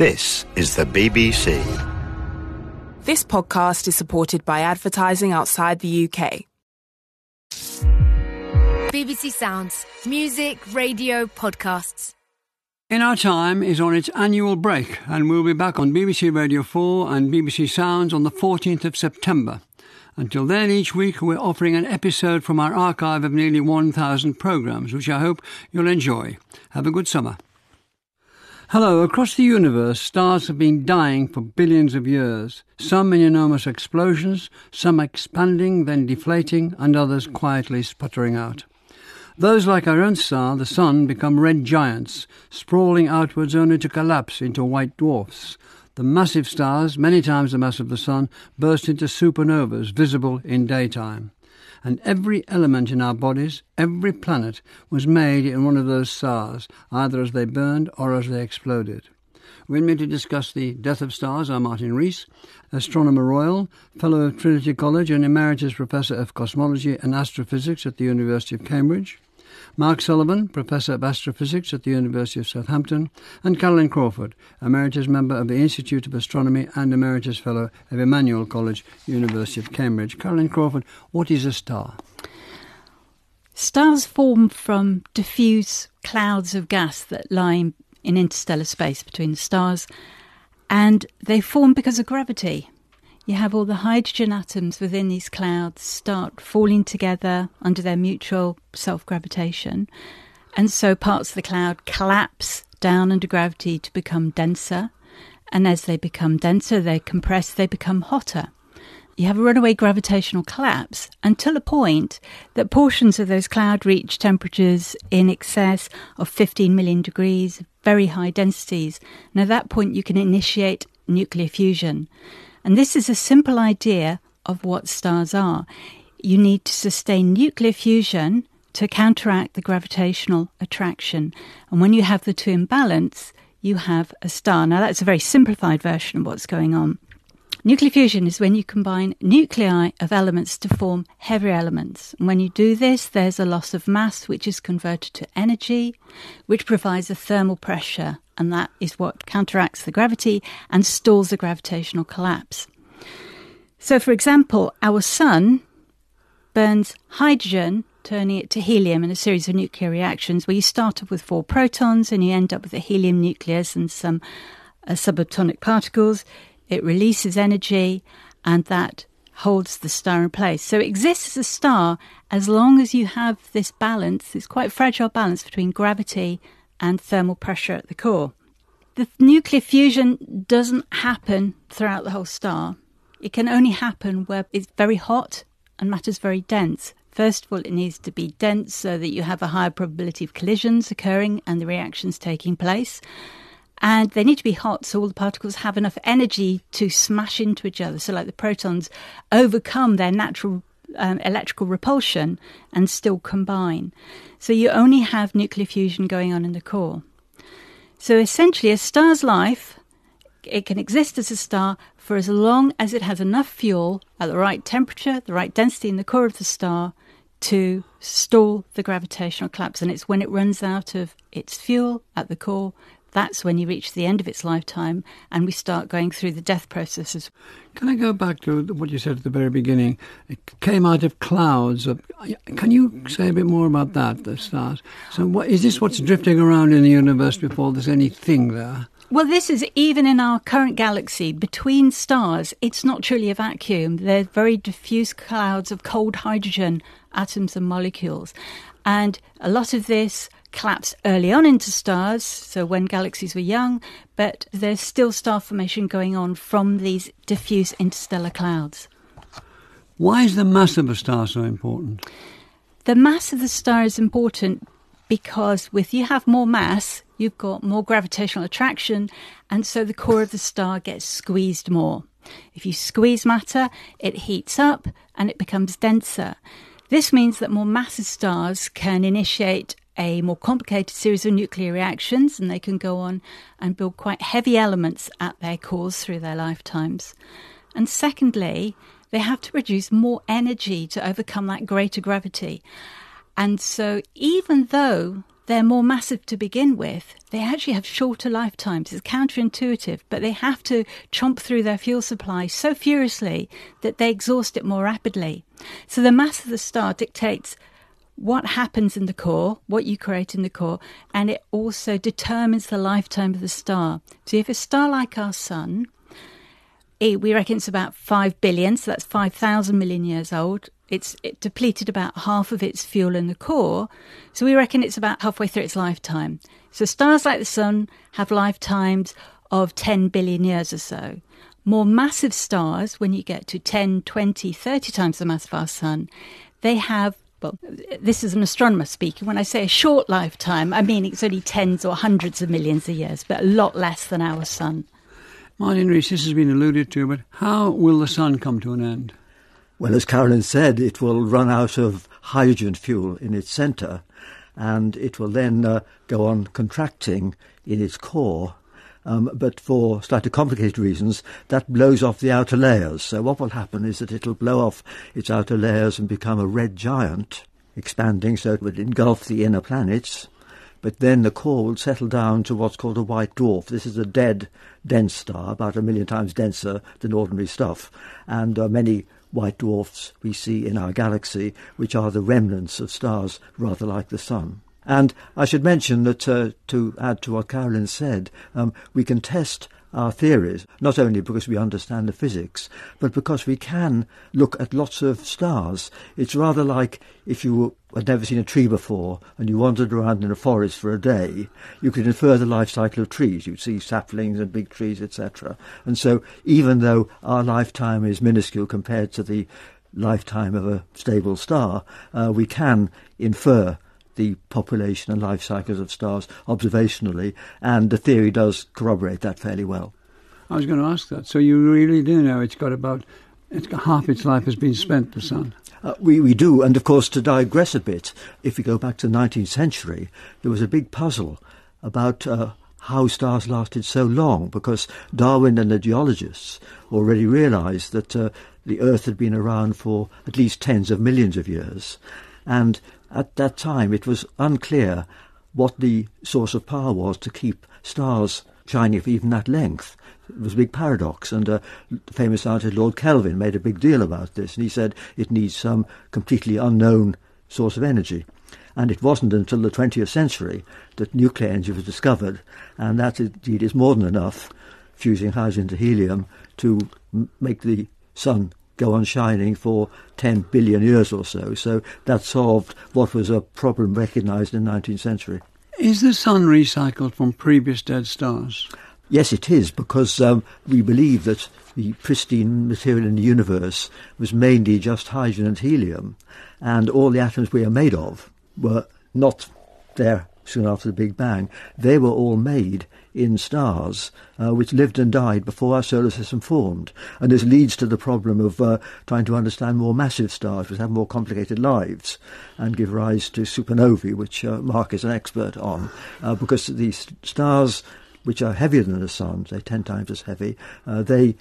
This is the BBC. This podcast is supported by advertising outside the UK. BBC Sounds. Music, radio, podcasts. In Our Time is on its annual break, and we'll be back on BBC Radio 4 and BBC Sounds on the 14th of September. Until then, each week we're offering an episode from our archive of nearly 1,000 programmes, which I hope you'll enjoy. Have a good summer. Hello, across the universe, stars have been dying for billions of years, some in enormous explosions, some expanding, then deflating, and others quietly sputtering out. Those like our own star, the Sun, become red giants, sprawling outwards only to collapse into white dwarfs. The massive stars, many times the mass of the Sun, burst into supernovas visible in daytime and every element in our bodies, every planet, was made in one of those stars, either as they burned or as they exploded. With me to discuss the death of stars are Martin Rees, Astronomer Royal, Fellow of Trinity College and Emeritus Professor of Cosmology and Astrophysics at the University of Cambridge, Mark Sullivan, Professor of Astrophysics at the University of Southampton, and Carolin Crawford, Emeritus Member of the Institute of Astronomy and Emeritus Fellow of Emmanuel College, University of Cambridge. Carolin Crawford, what is a star? Stars form from diffuse clouds of gas that lie in interstellar space between the stars, and they form because of gravity you have all the hydrogen atoms within these clouds start falling together under their mutual self gravitation. And so parts of the cloud collapse down under gravity to become denser. And as they become denser, they compress, they become hotter. You have a runaway gravitational collapse until a point that portions of those clouds reach temperatures in excess of 15 million degrees, very high densities. And at that point, you can initiate nuclear fusion. And this is a simple idea of what stars are. You need to sustain nuclear fusion to counteract the gravitational attraction. And when you have the two in balance, you have a star. Now, that's a very simplified version of what's going on. Nuclear fusion is when you combine nuclei of elements to form heavier elements. And when you do this, there's a loss of mass, which is converted to energy, which provides a thermal pressure and that is what counteracts the gravity and stalls the gravitational collapse. So, for example, our sun burns hydrogen, turning it to helium in a series of nuclear reactions where you start off with four protons and you end up with a helium nucleus and some uh, subatomic particles. It releases energy and that holds the star in place. So it exists as a star as long as you have this balance, this quite fragile balance between gravity and thermal pressure at the core. The nuclear fusion doesn't happen throughout the whole star. It can only happen where it's very hot and matter's very dense. First of all, it needs to be dense so that you have a higher probability of collisions occurring and the reactions taking place. And they need to be hot so all the particles have enough energy to smash into each other. So, like the protons overcome their natural um, electrical repulsion and still combine. So you only have nuclear fusion going on in the core. So essentially, a star's life, it can exist as a star for as long as it has enough fuel at the right temperature, the right density in the core of the star to stall the gravitational collapse. And it's when it runs out of its fuel at the core that's when you reach the end of its lifetime and we start going through the death processes. Can I go back to what you said at the very beginning? It came out of clouds. Uh, can you say a bit more about that, the stars? So, what, is this what's drifting around in the universe before there's anything there? Well, this is even in our current galaxy, between stars, it's not truly a vacuum. They're very diffuse clouds of cold hydrogen atoms and molecules. And a lot of this collapsed early on into stars, so when galaxies were young, but there's still star formation going on from these diffuse interstellar clouds. Why is the mass of a star so important? The mass of the star is important because with you have more mass, you've got more gravitational attraction, and so the core of the star gets squeezed more. If you squeeze matter, it heats up and it becomes denser. This means that more massive stars can initiate a more complicated series of nuclear reactions and they can go on and build quite heavy elements at their cores through their lifetimes. And secondly, they have to produce more energy to overcome that greater gravity. And so, even though they're more massive to begin with, they actually have shorter lifetimes. It's counterintuitive, but they have to chomp through their fuel supply so furiously that they exhaust it more rapidly. So the mass of the star dictates what happens in the core, what you create in the core, and it also determines the lifetime of the star. So if a star like our sun, we reckon it's about 5 billion, so that's 5,000 million years old. It's it depleted about half of its fuel in the core, so we reckon it's about halfway through its lifetime. So stars like the sun have lifetimes of 10 billion years or so. More massive stars, when you get to 10, 20, 30 times the mass of our sun, they have well, this is an astronomer speaking. When I say a short lifetime, I mean it's only tens or hundreds of millions of years, but a lot less than our sun. Martin Rees, this has been alluded to, but how will the sun come to an end? Well, as Carolin said, it will run out of hydrogen fuel in its centre, and it will then uh, go on contracting in its core. Um, but for slightly complicated reasons, that blows off the outer layers. So what will happen is that it'll blow off its outer layers and become a red giant, expanding so it would engulf the inner planets. But then the core will settle down to what's called a white dwarf. This is a dead, dense star, about a million times denser than ordinary stuff. And uh, many white dwarfs we see in our galaxy, which are the remnants of stars rather like the Sun. And I should mention that, uh, to add to what Carolin said, um, we can test our theories, not only because we understand the physics, but because we can look at lots of stars. It's rather like if you had never seen a tree before and you wandered around in a forest for a day, you could infer the life cycle of trees. You'd see saplings and big trees, etc. And so even though our lifetime is minuscule compared to the lifetime of a stable star, uh, we can infer the population and life cycles of stars observationally, and the theory does corroborate that fairly well. I was going to ask that. So you really do know it's got about it's got half its life has been spent the sun. Uh, we, we do, and of course, to digress a bit, if we go back to the 19th century, there was a big puzzle about uh, how stars lasted so long, because Darwin and the geologists already realized that uh, the Earth had been around for at least tens of millions of years. And at that time, it was unclear what the source of power was to keep stars shining for even that length. It was a big paradox, and a famous scientist, Lord Kelvin, made a big deal about this, and he said it needs some completely unknown source of energy. And it wasn't until the 20th century that nuclear energy was discovered, and that indeed is more than enough, fusing hydrogen to helium, to make the sun go on shining for 10 billion years or so. So that solved what was a problem recognised in the 19th century. Is the sun recycled from previous dead stars? Yes, it is, because um, we believe that the pristine material in the universe was mainly just hydrogen and helium, and all the atoms we are made of were not there soon after the Big Bang. They were all made in stars uh, which lived and died before our solar system formed. And this leads to the problem of uh, trying to understand more massive stars which have more complicated lives and give rise to supernovae, which uh, Mark is an expert on, uh, because these stars which are heavier than the sun, say 10 times as heavy, uh, they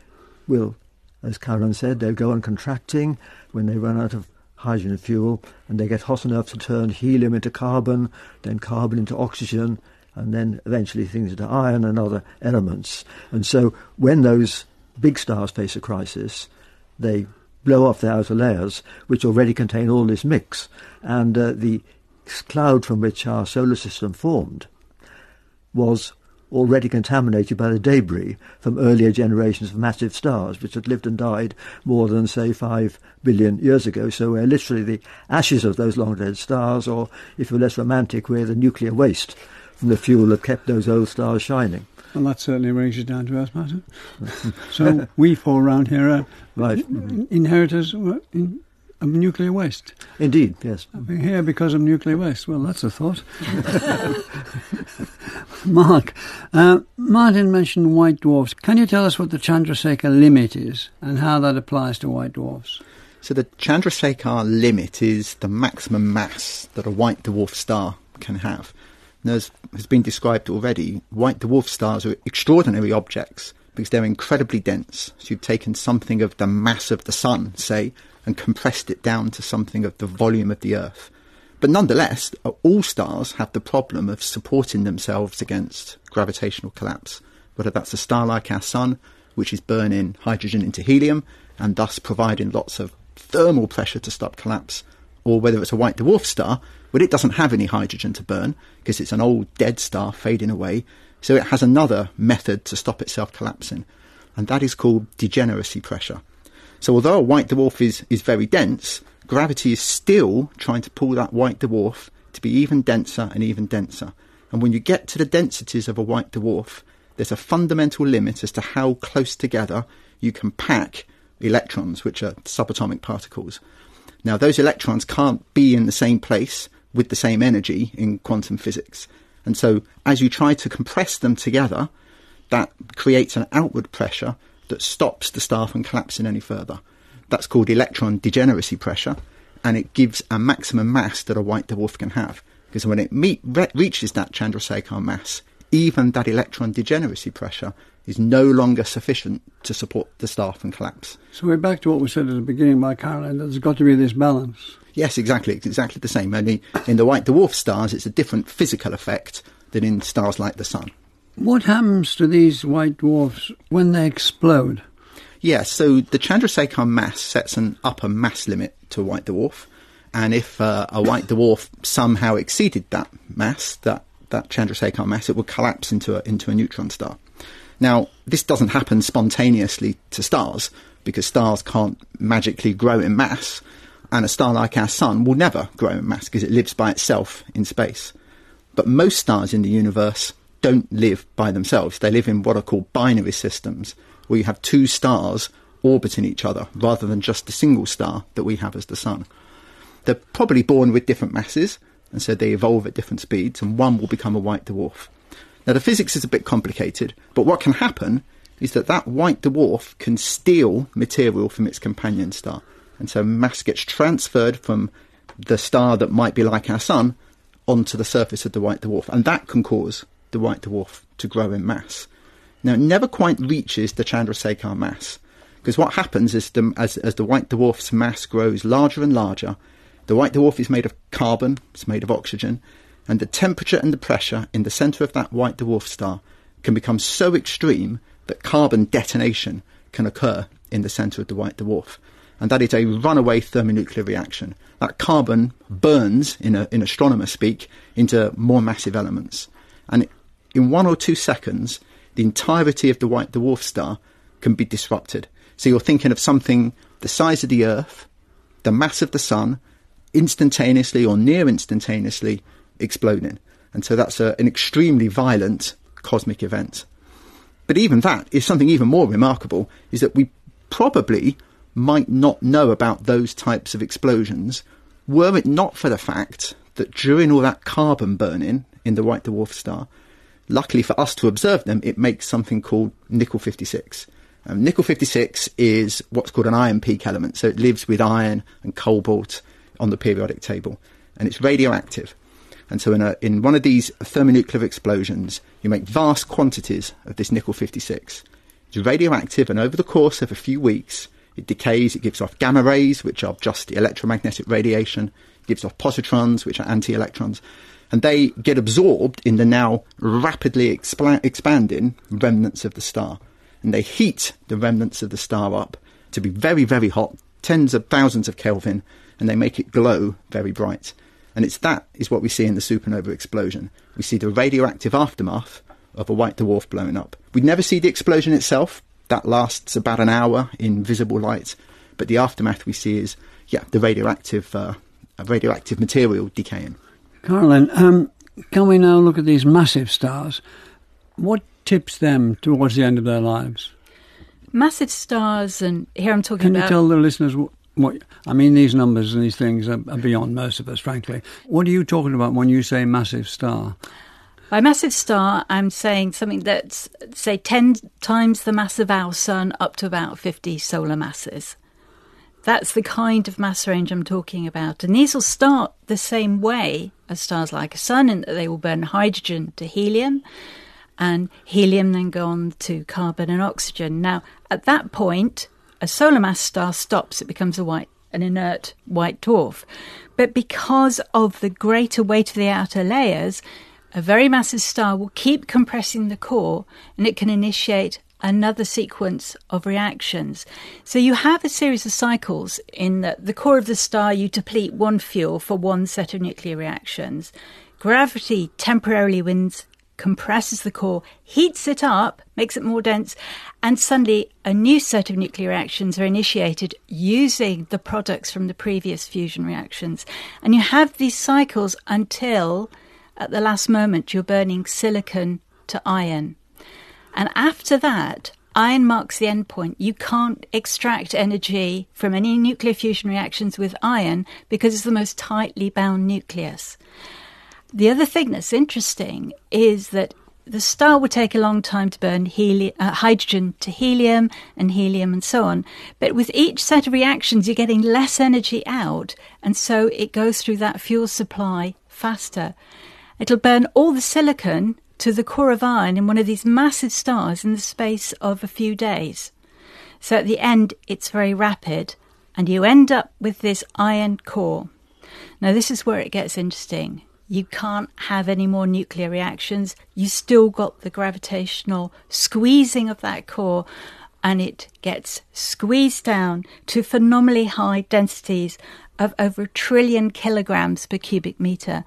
will, as Carolin said, they'll go on contracting when they run out of hydrogen fuel and they get hot enough to turn helium into carbon, then carbon into oxygen, and then eventually things into iron and other elements. And so when those big stars face a crisis, they blow off their outer layers, which already contain all this mix. And uh, the cloud from which our solar system formed was already contaminated by the debris from earlier generations of massive stars which had lived and died more than, say, five billion years ago. So we're literally the ashes of those long dead stars, or if you're less romantic, we're the nuclear waste from the fuel that kept those old stars shining. Well, that certainly brings you down to earth, Martin. so we four around here are right. inheritors of nuclear waste. Indeed, yes. We're here because of nuclear waste. Well, that's a thought. Mark, uh, Martin mentioned white dwarfs. Can you tell us what the Chandrasekhar limit is and how that applies to white dwarfs? So the Chandrasekhar limit is the maximum mass that a white dwarf star can have as has been described already, white dwarf stars are extraordinary objects because they're incredibly dense. So you've taken something of the mass of the sun, say, and compressed it down to something of the volume of the Earth. But nonetheless, all stars have the problem of supporting themselves against gravitational collapse, whether that's a star like our Sun, which is burning hydrogen into helium and thus providing lots of thermal pressure to stop collapse, or whether it's a white dwarf star, but it doesn't have any hydrogen to burn because it's an old dead star fading away, so it has another method to stop itself collapsing, and that is called degeneracy pressure. So although a white dwarf is, is very dense, gravity is still trying to pull that white dwarf to be even denser and even denser. And when you get to the densities of a white dwarf, there's a fundamental limit as to how close together you can pack electrons, which are subatomic particles. Now, those electrons can't be in the same place with the same energy in quantum physics. And so, as you try to compress them together, that creates an outward pressure that stops the star from collapsing any further. That's called electron degeneracy pressure, and it gives a maximum mass that a white dwarf can have. Because when it meet, re- reaches that Chandrasekhar mass, even that electron degeneracy pressure is no longer sufficient to support the star from collapse. So we're back to what we said at the beginning by Caroline. There's got to be this balance. Yes, exactly. It's exactly the same. Only in the white dwarf stars, it's a different physical effect than in stars like the Sun. What happens to these white dwarfs when they explode? Yes, so the Chandrasekhar mass sets an upper mass limit to a white dwarf, and if uh, a white dwarf somehow exceeded that mass, that that Chandrasekhar mass, it would collapse into a, into a neutron star. Now, this doesn't happen spontaneously to stars because stars can't magically grow in mass, and a star like our Sun will never grow in mass because it lives by itself in space. But most stars in the universe don't live by themselves. They live in what are called binary systems, where you have two stars orbiting each other rather than just a single star that we have as the Sun. They're probably born with different masses, and so they evolve at different speeds, and one will become a white dwarf. Now, the physics is a bit complicated, but what can happen is that that white dwarf can steal material from its companion star. And so mass gets transferred from the star that might be like our sun onto the surface of the white dwarf. And that can cause the white dwarf to grow in mass. Now, it never quite reaches the Chandrasekhar mass. Because what happens is the, as, as the white dwarf's mass grows larger and larger, the white dwarf is made of carbon, it's made of oxygen, and the temperature and the pressure in the centre of that white dwarf star can become so extreme that carbon detonation can occur in the centre of the white dwarf. And that is a runaway thermonuclear reaction. That carbon burns, in, a, in astronomer speak, into more massive elements. And in one or two seconds, the entirety of the white dwarf star can be disrupted. So you're thinking of something the size of the Earth, the mass of the Sun, instantaneously or near instantaneously exploding. And so that's a, an extremely violent cosmic event. But even that is something even more remarkable is that we probably might not know about those types of explosions were it not for the fact that during all that carbon burning in the white dwarf star, luckily for us to observe them, it makes something called nickel 56. Um, nickel 56 is what's called an iron peak element, so it lives with iron and cobalt on the periodic table, and it's radioactive. And so, in, a, in one of these thermonuclear explosions, you make vast quantities of this nickel 56. It's radioactive, and over the course of a few weeks, it decays, it gives off gamma rays, which are just electromagnetic radiation, it gives off positrons, which are anti electrons, and they get absorbed in the now rapidly expanding remnants of the star. And they heat the remnants of the star up to be very, very hot, tens of thousands of Kelvin, and they make it glow very bright. And it's that is what we see in the supernova explosion. We see the radioactive aftermath of a white dwarf blowing up. We'd never see the explosion itself. That lasts about an hour in visible light. But the aftermath we see is, yeah, the radioactive, uh, radioactive material decaying. Caroline, um, can we now look at these massive stars? What tips them towards the end of their lives? Massive stars, and here I'm talking Can you tell the listeners what, what? I mean, these numbers and these things are, are beyond most of us, frankly. What are you talking about when you say massive star? By massive star, I'm saying something that's, say, 10 times the mass of our sun up to about 50 solar masses. That's the kind of mass range I'm talking about. And these will start the same way as stars like a sun, in that they will burn hydrogen to helium, and helium then go on to carbon and oxygen. Now, at that point, a solar mass star stops, it becomes a white an inert white dwarf. But because of the greater weight of the outer layers, a very massive star will keep compressing the core and it can initiate another sequence of reactions. So you have a series of cycles in that the core of the star you deplete one fuel for one set of nuclear reactions. Gravity temporarily wins compresses the core, heats it up, makes it more dense, and suddenly a new set of nuclear reactions are initiated using the products from the previous fusion reactions. And you have these cycles until at the last moment you're burning silicon to iron. And after that, iron marks the endpoint. You can't extract energy from any nuclear fusion reactions with iron because it's the most tightly bound nucleus. The other thing that's interesting is that the star would take a long time to burn heli- uh, hydrogen to helium and helium and so on. But with each set of reactions, you're getting less energy out, and so it goes through that fuel supply faster. It'll burn all the silicon to the core of iron in one of these massive stars in the space of a few days. So at the end, it's very rapid, and you end up with this iron core. Now, this is where it gets interesting you can't have any more nuclear reactions. You still got the gravitational squeezing of that core, and it gets squeezed down to phenomenally high densities of over a trillion kilograms per cubic meter.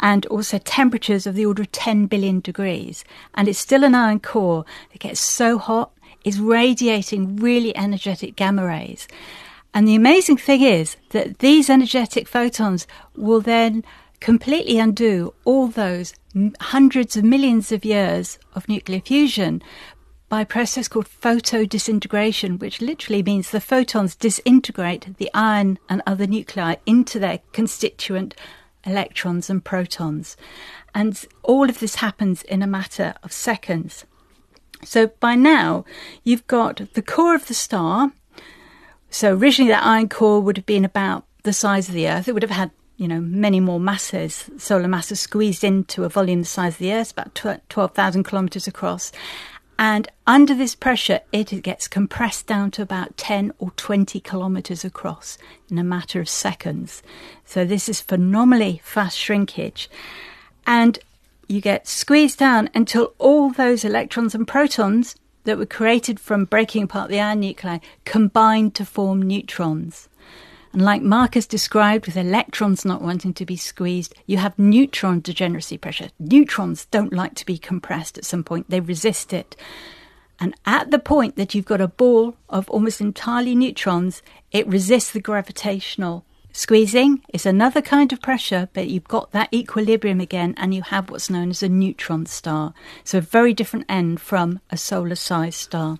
And also temperatures of the order of 10 billion degrees. And it's still an iron core that gets so hot, is radiating really energetic gamma rays. And the amazing thing is that these energetic photons will then completely undo all those hundreds of millions of years of nuclear fusion by a process called photodisintegration, which literally means the photons disintegrate the iron and other nuclei into their constituent electrons and protons. And all of this happens in a matter of seconds. So by now, you've got the core of the star. So originally, that iron core would have been about the size of the Earth. It would have had you know, many more masses, solar masses squeezed into a volume the size of the Earth, about 12,000 kilometres across. And under this pressure, it gets compressed down to about 10 or 20 kilometres across in a matter of seconds. So this is phenomenally fast shrinkage. And you get squeezed down until all those electrons and protons that were created from breaking apart the iron nuclei combine to form neutrons. And like Marcus described, with electrons not wanting to be squeezed, you have neutron degeneracy pressure. Neutrons don't like to be compressed at some point, they resist it. And at the point that you've got a ball of almost entirely neutrons, it resists the gravitational squeezing. It's another kind of pressure, but you've got that equilibrium again, and you have what's known as a neutron star. So, a very different end from a solar sized star.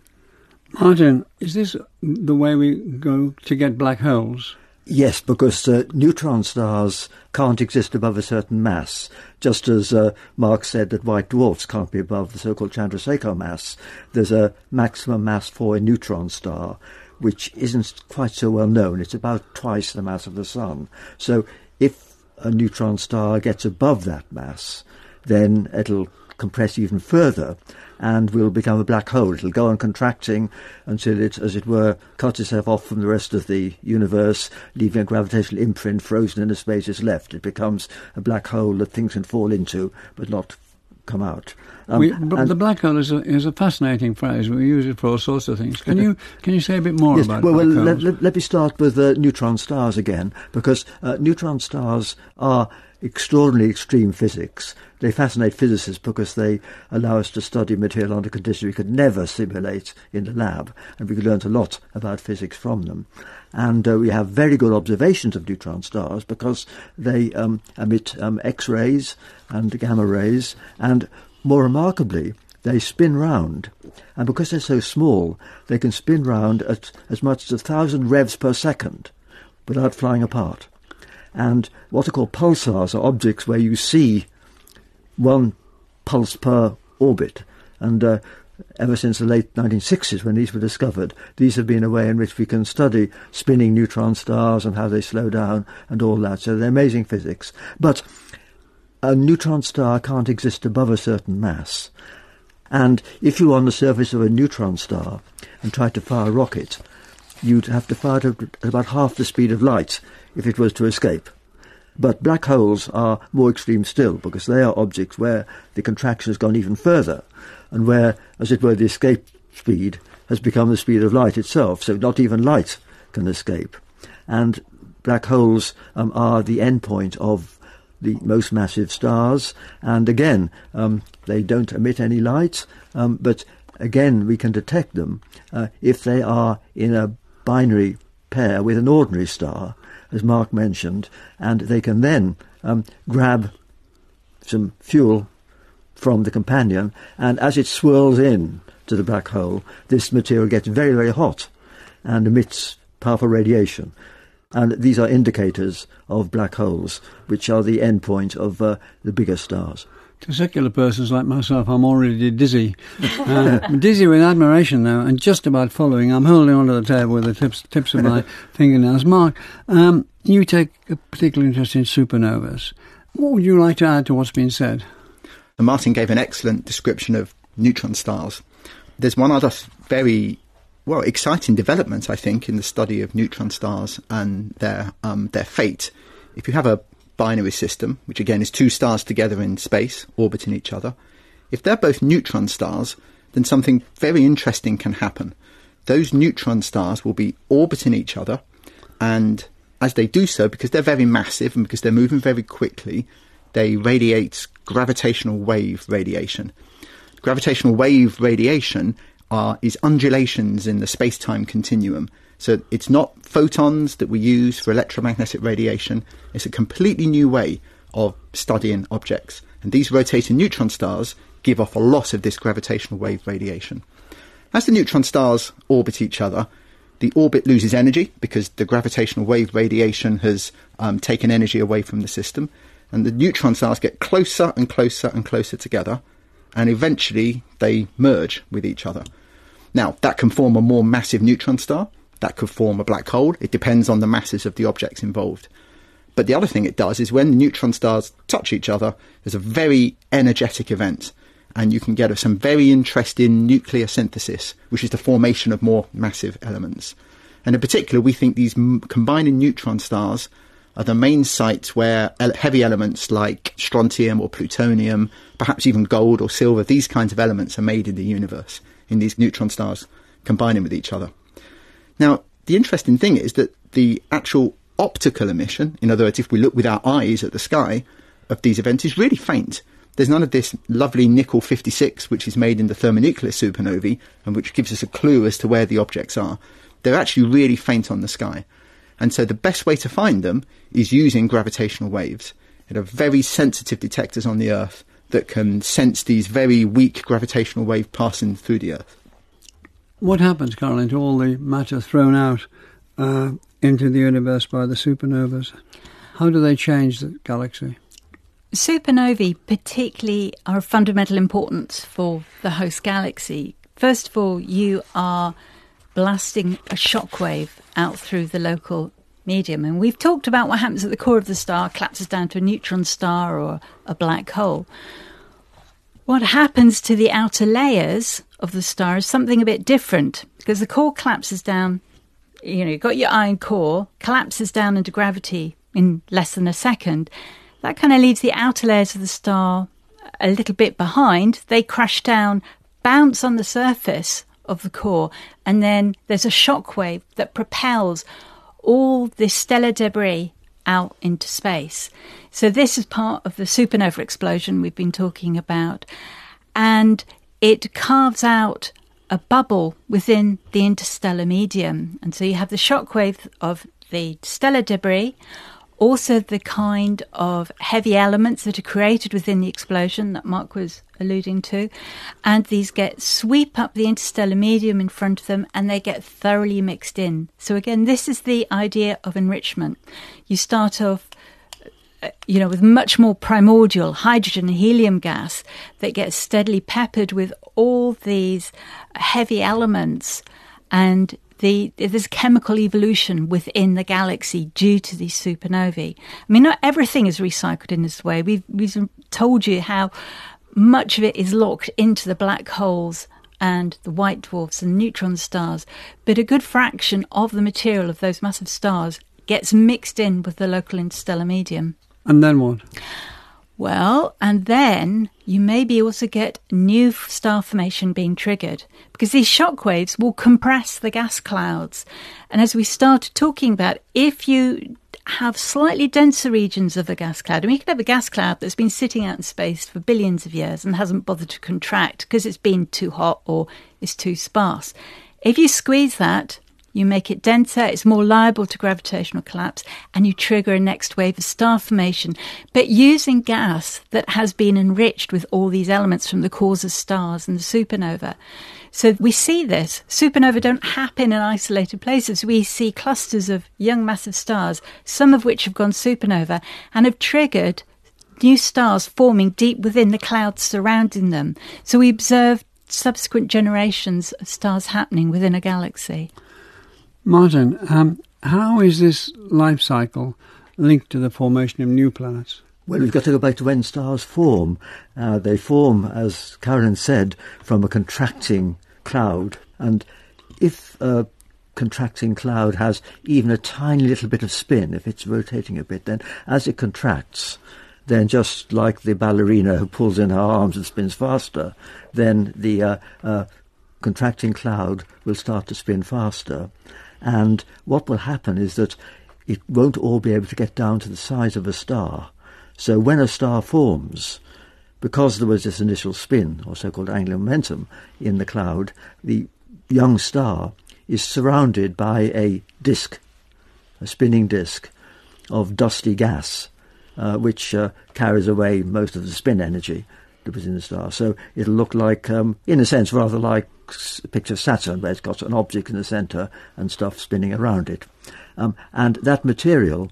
Martin, is this the way we go to get black holes? Yes, because uh, neutron stars can't exist above a certain mass, just as uh, Mark said that white dwarfs can't be above the so-called Chandrasekhar mass. There's a maximum mass for a neutron star, which isn't quite so well known. It's about twice the mass of the Sun. So if a neutron star gets above that mass, then it'll compress even further and will become a black hole. It'll go on contracting until it, as it were, cuts itself off from the rest of the universe, leaving a gravitational imprint frozen in the spaces left. It becomes a black hole that things can fall into but not come out. Um, we, the black hole is a, is a fascinating phrase. We use it for all sorts of things. Can you can you say a bit more yes, about well, black well, holes? Let, let, let, me start with uh, neutron stars again, because uh, neutron stars are extraordinarily extreme physics. They fascinate physicists because they allow us to study material under conditions we could never simulate in the lab, and we could learn a lot about physics from them. And uh, we have very good observations of neutron stars because they um, emit um, X rays and gamma rays, and more remarkably, they spin round. And because they're so small, they can spin round at as much as a thousand revs per second without flying apart. And what are called pulsars are objects where you see one pulse per orbit. And uh, ever since the late 1960s, when these were discovered, these have been a way in which we can study spinning neutron stars and how they slow down and all that. So they're amazing physics. But a neutron star can't exist above a certain mass. And if you were on the surface of a neutron star and tried to fire a rocket, you'd have to fire it at about half the speed of light if it was to escape. But black holes are more extreme still because they are objects where the contraction has gone even further and where, as it were, the escape speed has become the speed of light itself, so not even light can escape. And black holes um, are the endpoint of the most massive stars, and again, um, they don't emit any light, um, but again, we can detect them uh, if they are in a binary pair with an ordinary star, as Mark mentioned, and they can then um, grab some fuel from the companion, and as it swirls in to the black hole, this material gets very, very hot and emits powerful radiation. And these are indicators of black holes, which are the endpoint of uh, the bigger stars. To secular persons like myself, I'm already dizzy. Uh, dizzy with admiration, though, and just about following. I'm holding onto the table with the tips, tips of my fingernails. Mark, um, you take a particular interest in supernovas. What would you like to add to what's been said? Martin gave an excellent description of neutron stars. There's one other very well exciting development, I think, in the study of neutron stars and their um, their fate. If you have a binary system, which again is two stars together in space orbiting each other, if they're both neutron stars, then something very interesting can happen. Those neutron stars will be orbiting each other, and as they do so, because they're very massive and because they're moving very quickly, they radiate gravitational wave radiation. Gravitational wave radiation are, is undulations in the space time continuum. So it's not photons that we use for electromagnetic radiation, it's a completely new way of studying objects. And these rotating neutron stars give off a lot of this gravitational wave radiation. As the neutron stars orbit each other, the orbit loses energy because the gravitational wave radiation has um, taken energy away from the system, and the neutron stars get closer and closer and closer together, and eventually they merge with each other. Now, that can form a more massive neutron star, that could form a black hole. It depends on the masses of the objects involved. But the other thing it does is when neutron stars touch each other, there's a very energetic event, and you can get some very interesting nuclear synthesis, which is the formation of more massive elements. And in particular, we think these combining neutron stars are the main sites where heavy elements like strontium or plutonium, perhaps even gold or silver, these kinds of elements are made in the universe, in these neutron stars combining with each other. Now, the interesting thing is that the actual optical emission, in other words, if we look with our eyes at the sky of these events, is really faint. There's none of this lovely nickel 56, which is made in the thermonuclear supernovae, and which gives us a clue as to where the objects are. They're actually really faint on the sky. And so the best way to find them is using gravitational waves. There are very sensitive detectors on the Earth that can sense these very weak gravitational waves passing through the Earth. What happens, Caroline, to all the matter thrown out uh, into the universe by the supernovas? How do they change the galaxy? Supernovae, particularly, are of fundamental importance for the host galaxy. First of all, you are blasting a shockwave out through the local medium. And we've talked about what happens at the core of the star, collapses down to a neutron star or a black hole. What happens to the outer layers of the star is something a bit different because the core collapses down. You know, you've got your iron core, collapses down into gravity in less than a second. That kind of leaves the outer layers of the star a little bit behind. They crash down, bounce on the surface of the core, and then there's a shock wave that propels all this stellar debris out into space. So, this is part of the supernova explosion we've been talking about, and it carves out a bubble within the interstellar medium. And so, you have the shock wave of the stellar debris also the kind of heavy elements that are created within the explosion that Mark was alluding to. And these get sweep up the interstellar medium in front of them and they get thoroughly mixed in. So again, this is the idea of enrichment. You start off Uh, you know, with much more primordial hydrogen and helium gas that gets steadily peppered with all these heavy elements and the there's chemical evolution within the galaxy due to these supernovae. I mean, not everything is recycled in this way. We've we've told you how much of it is locked into the black holes and the white dwarfs and neutron stars, but a good fraction of the material of those massive stars gets mixed in with the local interstellar medium. And then what? Well, and then you maybe also get new star formation being triggered because these shock waves will compress the gas clouds. And as we started talking about, if you have slightly denser regions of the gas cloud, and we could have a gas cloud that's been sitting out in space for billions of years and hasn't bothered to contract because it's been too hot or is too sparse. If you squeeze that, you make it denser, it's more liable to gravitational collapse, and you trigger a next wave of star formation. But using gas that has been enriched with all these elements from the cores of stars and the supernova. So we see this. Supernova don't happen in isolated places. We see clusters of young massive stars, some of which have gone supernova and have triggered new stars forming deep within the clouds surrounding them. So we observe subsequent generations of stars happening within a galaxy. Martin, um, how is this life cycle linked to the formation of new planets? Well, we've got to go back to when stars form. Uh, they form, as Karen said, from a contracting cloud. And if a contracting cloud has even a tiny little bit of spin, if it's rotating a bit, then as it contracts, then just like the ballerina who pulls in her arms and spins faster, then the uh, uh, contracting cloud will start to spin faster. And what will happen is that it won't all be able to get down to the size of a star. So when a star forms, because there was this initial spin, or so-called angular momentum, in the cloud, the young star is surrounded by a disk, a spinning disk of dusty gas, uh, which uh, carries away most of the spin energy that was in the star. So it'll look like, um, in a sense, rather like a picture of Saturn, where it's got an object in the centre and stuff spinning around it. Um, and that material,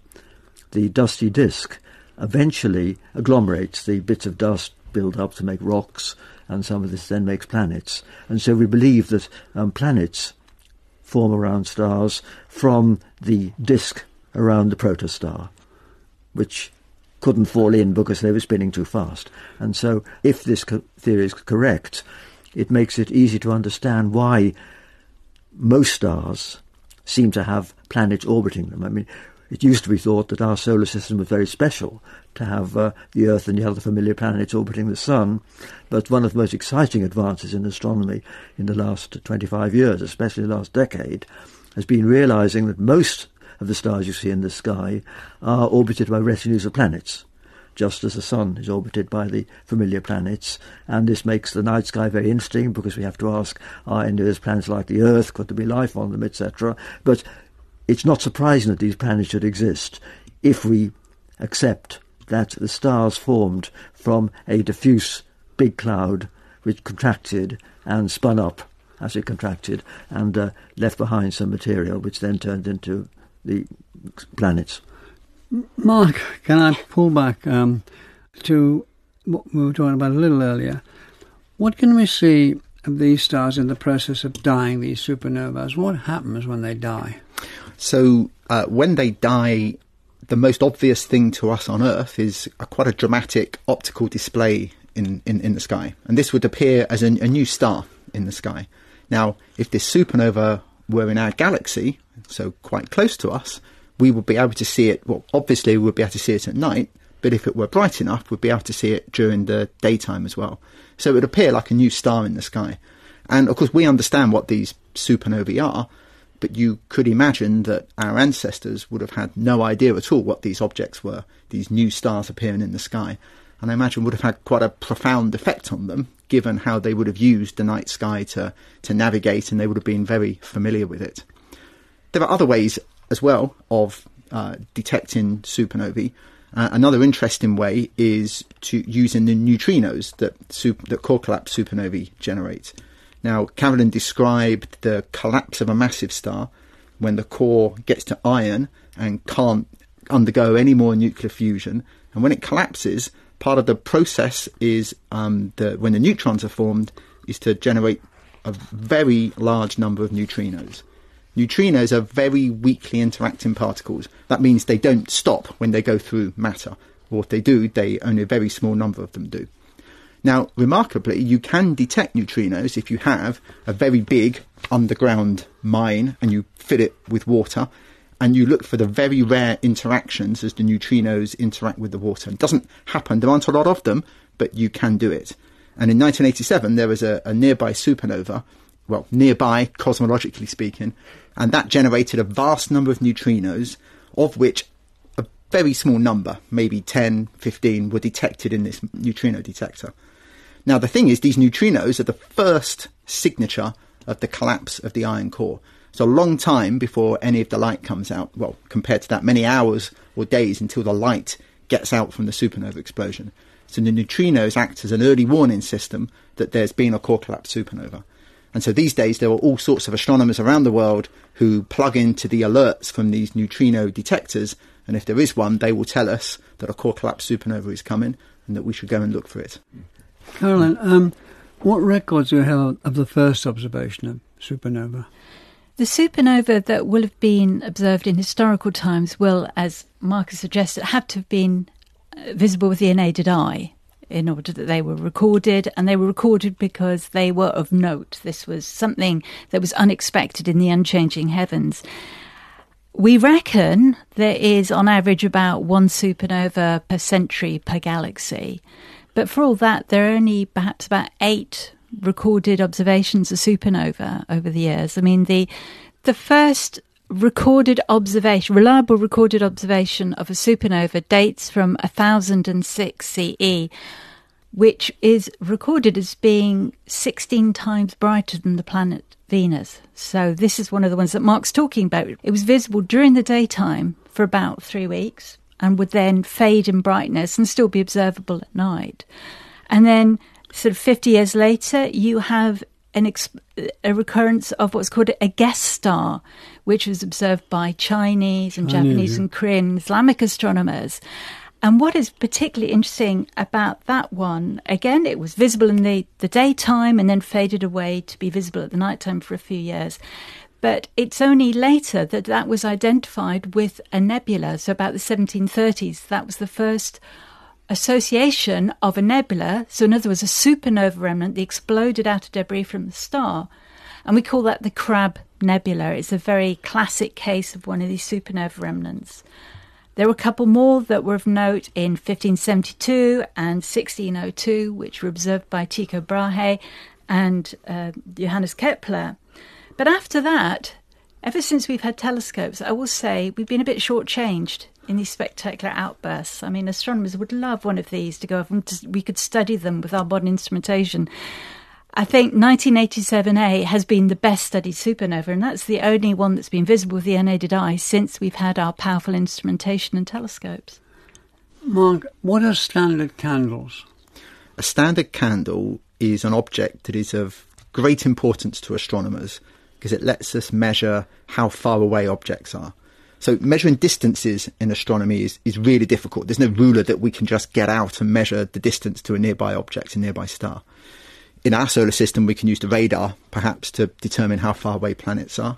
the dusty disk, eventually agglomerates. The bits of dust build up to make rocks, and some of this then makes planets. And so we believe that um, planets form around stars from the disk around the protostar, which couldn't fall in because they were spinning too fast. And so, if this co- theory is correct, it makes it easy to understand why most stars seem to have planets orbiting them. I mean, it used to be thought that our solar system was very special to have uh, the Earth and the other familiar planets orbiting the Sun, but one of the most exciting advances in astronomy in the last 25 years, especially the last decade, has been realizing that most of the stars you see in the sky are orbited by retinues of planets just as the Sun is orbited by the familiar planets. And this makes the night sky very interesting because we have to ask, are any of those planets like the Earth? Could there be life on them, etc.? But it's not surprising that these planets should exist if we accept that the stars formed from a diffuse big cloud which contracted and spun up as it contracted and uh, left behind some material which then turned into the planets. Mark, can I pull back um, to what we were talking about a little earlier? What can we see of these stars in the process of dying, these supernovas? What happens when they die? So, uh, when they die, the most obvious thing to us on Earth is a, quite a dramatic optical display in, in, in the sky. And this would appear as a, a new star in the sky. Now, if this supernova were in our galaxy, so quite close to us, we would be able to see it. Well, obviously, we would be able to see it at night, but if it were bright enough, we'd be able to see it during the daytime as well. So it would appear like a new star in the sky. And of course, we understand what these supernovae are, but you could imagine that our ancestors would have had no idea at all what these objects were, these new stars appearing in the sky. And I imagine would have had quite a profound effect on them, given how they would have used the night sky to, to navigate and they would have been very familiar with it. There are other ways as well of uh, detecting supernovae. Uh, another interesting way is to using the neutrinos that super, that core collapse supernovae generate. Now, Carolin described the collapse of a massive star when the core gets to iron and can't undergo any more nuclear fusion. And when it collapses, part of the process is um, the, when the neutrons are formed is to generate a very large number of neutrinos. Neutrinos are very weakly interacting particles. That means they don't stop when they go through matter. Or if they do, they only a very small number of them do. Now, remarkably, you can detect neutrinos if you have a very big underground mine and you fill it with water and you look for the very rare interactions as the neutrinos interact with the water. It doesn't happen, there aren't a lot of them, but you can do it. And in 1987, there was a, a nearby supernova, well, nearby, cosmologically speaking, and that generated a vast number of neutrinos, of which a very small number, maybe 10, 15, were detected in this neutrino detector. Now, the thing is, these neutrinos are the first signature of the collapse of the iron core. It's a long time before any of the light comes out. Well, compared to that, many hours or days until the light gets out from the supernova explosion. So the neutrinos act as an early warning system that there's been a core collapse supernova. And so these days there are all sorts of astronomers around the world who plug into the alerts from these neutrino detectors. And if there is one, they will tell us that a core collapse supernova is coming and that we should go and look for it. Carolin, um, what records do you have of the first observation of supernova? The supernova that will have been observed in historical times will, as Marcus suggested, have to have been uh, visible with the unaided eye in order that they were recorded, and they were recorded because they were of note. This was something that was unexpected in the unchanging heavens. We reckon there is, on average, about one supernova per century per galaxy. But for all that, there are only perhaps about eight recorded observations of supernova over the years. I mean, the the first recorded observation, reliable recorded observation of a supernova dates from 1006 CE, which is recorded as being 16 times brighter than the planet Venus. So this is one of the ones that Mark's talking about. It was visible during the daytime for about three weeks and would then fade in brightness and still be observable at night. And then, sort of 50 years later, you have an ex- a recurrence of what's called a guest star, which was observed by Chinese and Chinese, Japanese yeah. and Korean Islamic astronomers. And what is particularly interesting about that one, again, it was visible in the, the daytime and then faded away to be visible at the nighttime for a few years. But it's only later that that was identified with a nebula. So, about the 1730s, that was the first association of a nebula. So, in other words, a supernova remnant that exploded out of debris from the star. And we call that the Crab Nebula. It's a very classic case of one of these supernova remnants. There were a couple more that were of note in 1572 and 1602, which were observed by Tycho Brahe and uh, Johannes Kepler. But after that, ever since we've had telescopes, I will say we've been a bit shortchanged in these spectacular outbursts. I mean, astronomers would love one of these to go off and we could study them with our modern instrumentation. I think 1987A has been the best studied supernova, and that's the only one that's been visible with the unaided eye since we've had our powerful instrumentation and telescopes. Mark, what are standard candles? A standard candle is an object that is of great importance to astronomers because it lets us measure how far away objects are. So measuring distances in astronomy is, is really difficult. There's no ruler that we can just get out and measure the distance to a nearby object, a nearby star. In our solar system, we can use the radar, perhaps, to determine how far away planets are.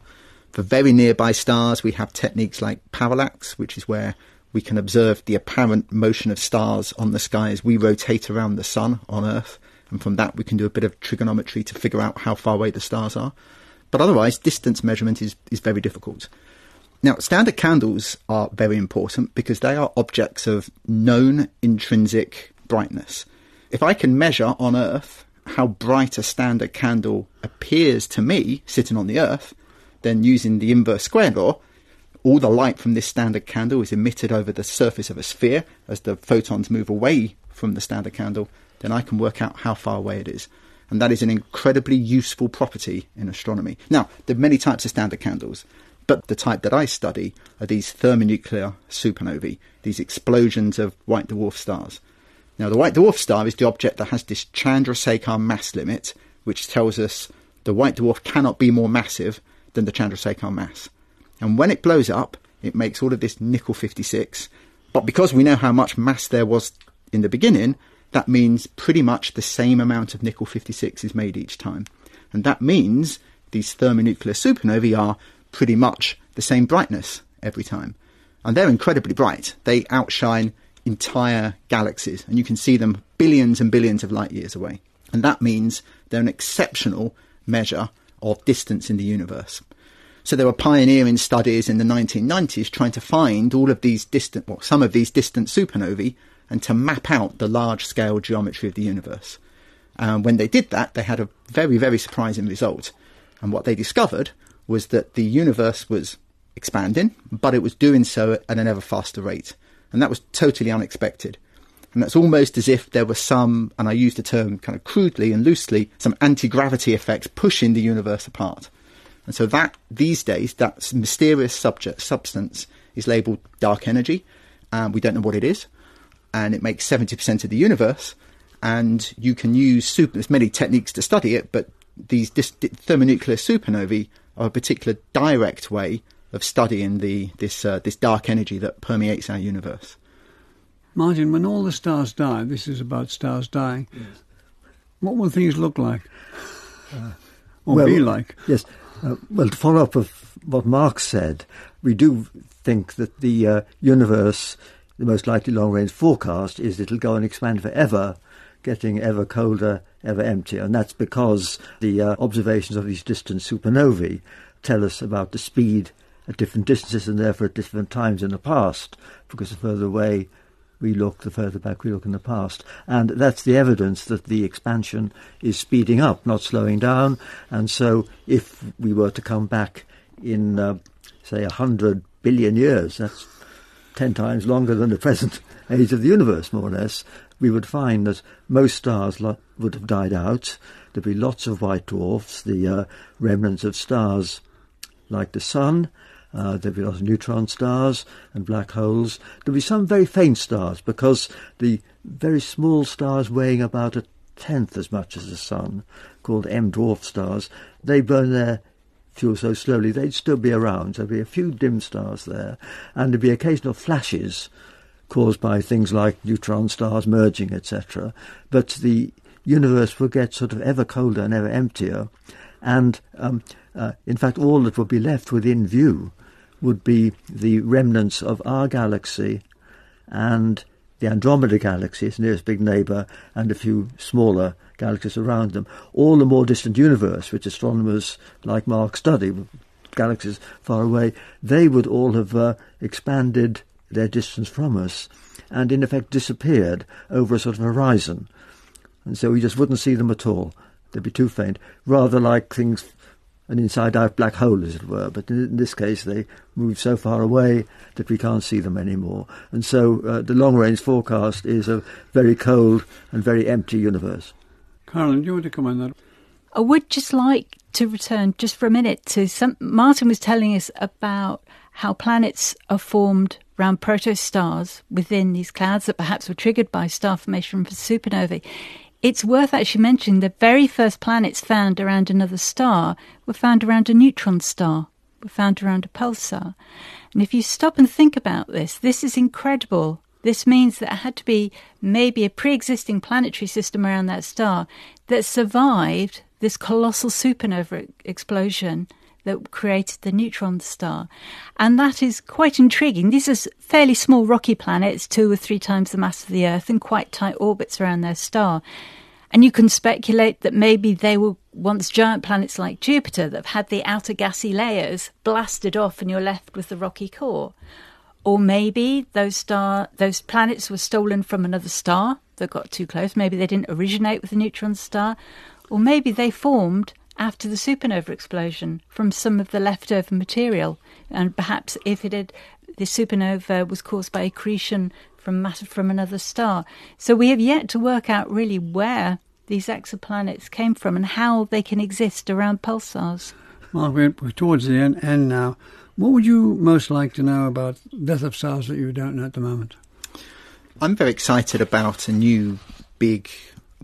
For very nearby stars, we have techniques like parallax, which is where we can observe the apparent motion of stars on the sky as we rotate around the sun on Earth. And from that, we can do a bit of trigonometry to figure out how far away the stars are. But otherwise, distance measurement is, is very difficult. Now, standard candles are very important because they are objects of known intrinsic brightness. If I can measure on Earth how bright a standard candle appears to me sitting on the Earth, then using the inverse square law, all the light from this standard candle is emitted over the surface of a sphere as the photons move away from the standard candle, then I can work out how far away it is. And that is an incredibly useful property in astronomy. Now, there are many types of standard candles, but the type that I study are these thermonuclear supernovae, these explosions of white dwarf stars. Now, the white dwarf star is the object that has this Chandrasekhar mass limit, which tells us the white dwarf cannot be more massive than the Chandrasekhar mass. And when it blows up, it makes all of this nickel 56. But because we know how much mass there was in the beginning, that means pretty much the same amount of nickel 56 is made each time. And that means these thermonuclear supernovae are pretty much the same brightness every time. And they're incredibly bright. They outshine entire galaxies, and you can see them billions and billions of light years away. And that means they're an exceptional measure of distance in the universe. So there were pioneering studies in the 1990s trying to find all of these distant, well, some of these distant supernovae and to map out the large scale geometry of the universe. And when they did that, they had a very, very surprising result. And what they discovered was that the universe was expanding, but it was doing so at an ever faster rate. And that was totally unexpected. And that's almost as if there were some, and I use the term kind of crudely and loosely, some anti gravity effects pushing the universe apart. And so that these days, that mysterious subject substance is labelled dark energy, and we don't know what it is, and it makes seventy percent of the universe. And you can use super, there's many techniques to study it, but these dis- thermonuclear supernovae are a particular direct way of studying the this uh, this dark energy that permeates our universe. Martin, when all the stars die, this is about stars dying. Yes. What will things look like? Uh, or well, be like? Yes. Uh, well, to follow up with what Mark said, we do think that the uh, universe, the most likely long range forecast, is it'll go and expand forever, getting ever colder, ever emptier. And that's because the uh, observations of these distant supernovae tell us about the speed at different distances and therefore at different times in the past, because the further away we look, the further back we look in the past. And that's the evidence that the expansion is speeding up, not slowing down. And so if we were to come back in, uh, say, 100 billion years, that's 10 times longer than the present age of the universe, more or less, we would find that most stars lo- would have died out. There'd be lots of white dwarfs, the uh, remnants of stars like the Sun, uh, there'll be lots of neutron stars and black holes. There'll be some very faint stars because the very small stars weighing about a tenth as much as the Sun, called M dwarf stars, they burn their fuel so slowly they'd still be around. There'll be a few dim stars there, and there'll be occasional flashes caused by things like neutron stars merging, etc. But the universe will get sort of ever colder and ever emptier, and um, uh, in fact, all that will be left within view would be the remnants of our galaxy and the Andromeda galaxy, its nearest big neighbour, and a few smaller galaxies around them. All the more distant universe, which astronomers like Mark study, galaxies far away, they would all have uh, expanded their distance from us and in effect disappeared over a sort of horizon. And so we just wouldn't see them at all. They'd be too faint, rather like things an inside-out black hole, as it were. But in this case, they move so far away that we can't see them anymore. And so uh, the long-range forecast is a very cold and very empty universe. Carolin, do you want to comment on that? I would just like to return just for a minute to some. Martin was telling us about how planets are formed around protostars within these clouds that perhaps were triggered by star formation from supernovae. It's worth actually mentioning the very first planets found around another star were found around a neutron star, were found around a pulsar. And if you stop and think about this, this is incredible. This means that it had to be maybe a pre existing planetary system around that star that survived this colossal supernova explosion that created the neutron star. And that is quite intriguing. These are fairly small rocky planets, two or three times the mass of the Earth, and quite tight orbits around their star. And you can speculate that maybe they were once giant planets like Jupiter that have had the outer gassy layers blasted off and you're left with the rocky core. Or maybe those star those planets were stolen from another star that got too close. Maybe they didn't originate with a neutron star. Or maybe they formed after the supernova explosion from some of the leftover material. And perhaps if it had, the supernova was caused by accretion from matter from another star. So we have yet to work out really where these exoplanets came from and how they can exist around pulsars. Well, we're, we're towards the end, end now. What would you most like to know about death of stars that you don't know at the moment? I'm very excited about a new big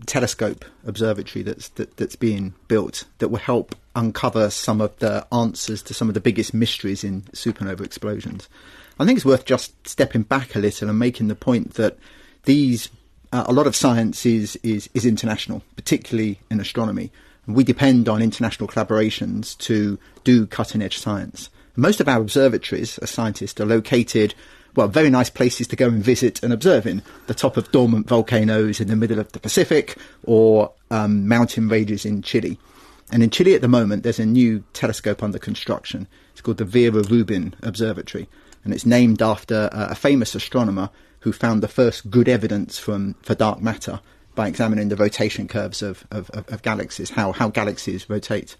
telescope observatory that's that, that's being built that will help uncover some of the answers to some of the biggest mysteries in supernova explosions. I think it's worth just stepping back a little and making the point that these uh, a lot of science is, is is international, particularly in astronomy. We depend on international collaborations to do cutting edge science. most of our observatories, as scientists, are located well, very nice places to go and visit and observe in. The top of dormant volcanoes in the middle of the Pacific or um, mountain ranges in Chile. And in Chile at the moment, there's a new telescope under construction. It's called the Vera Rubin Observatory. And it's named after uh, a famous astronomer who found the first good evidence from, for dark matter by examining the rotation curves of, of, of, of galaxies, how, how galaxies rotate.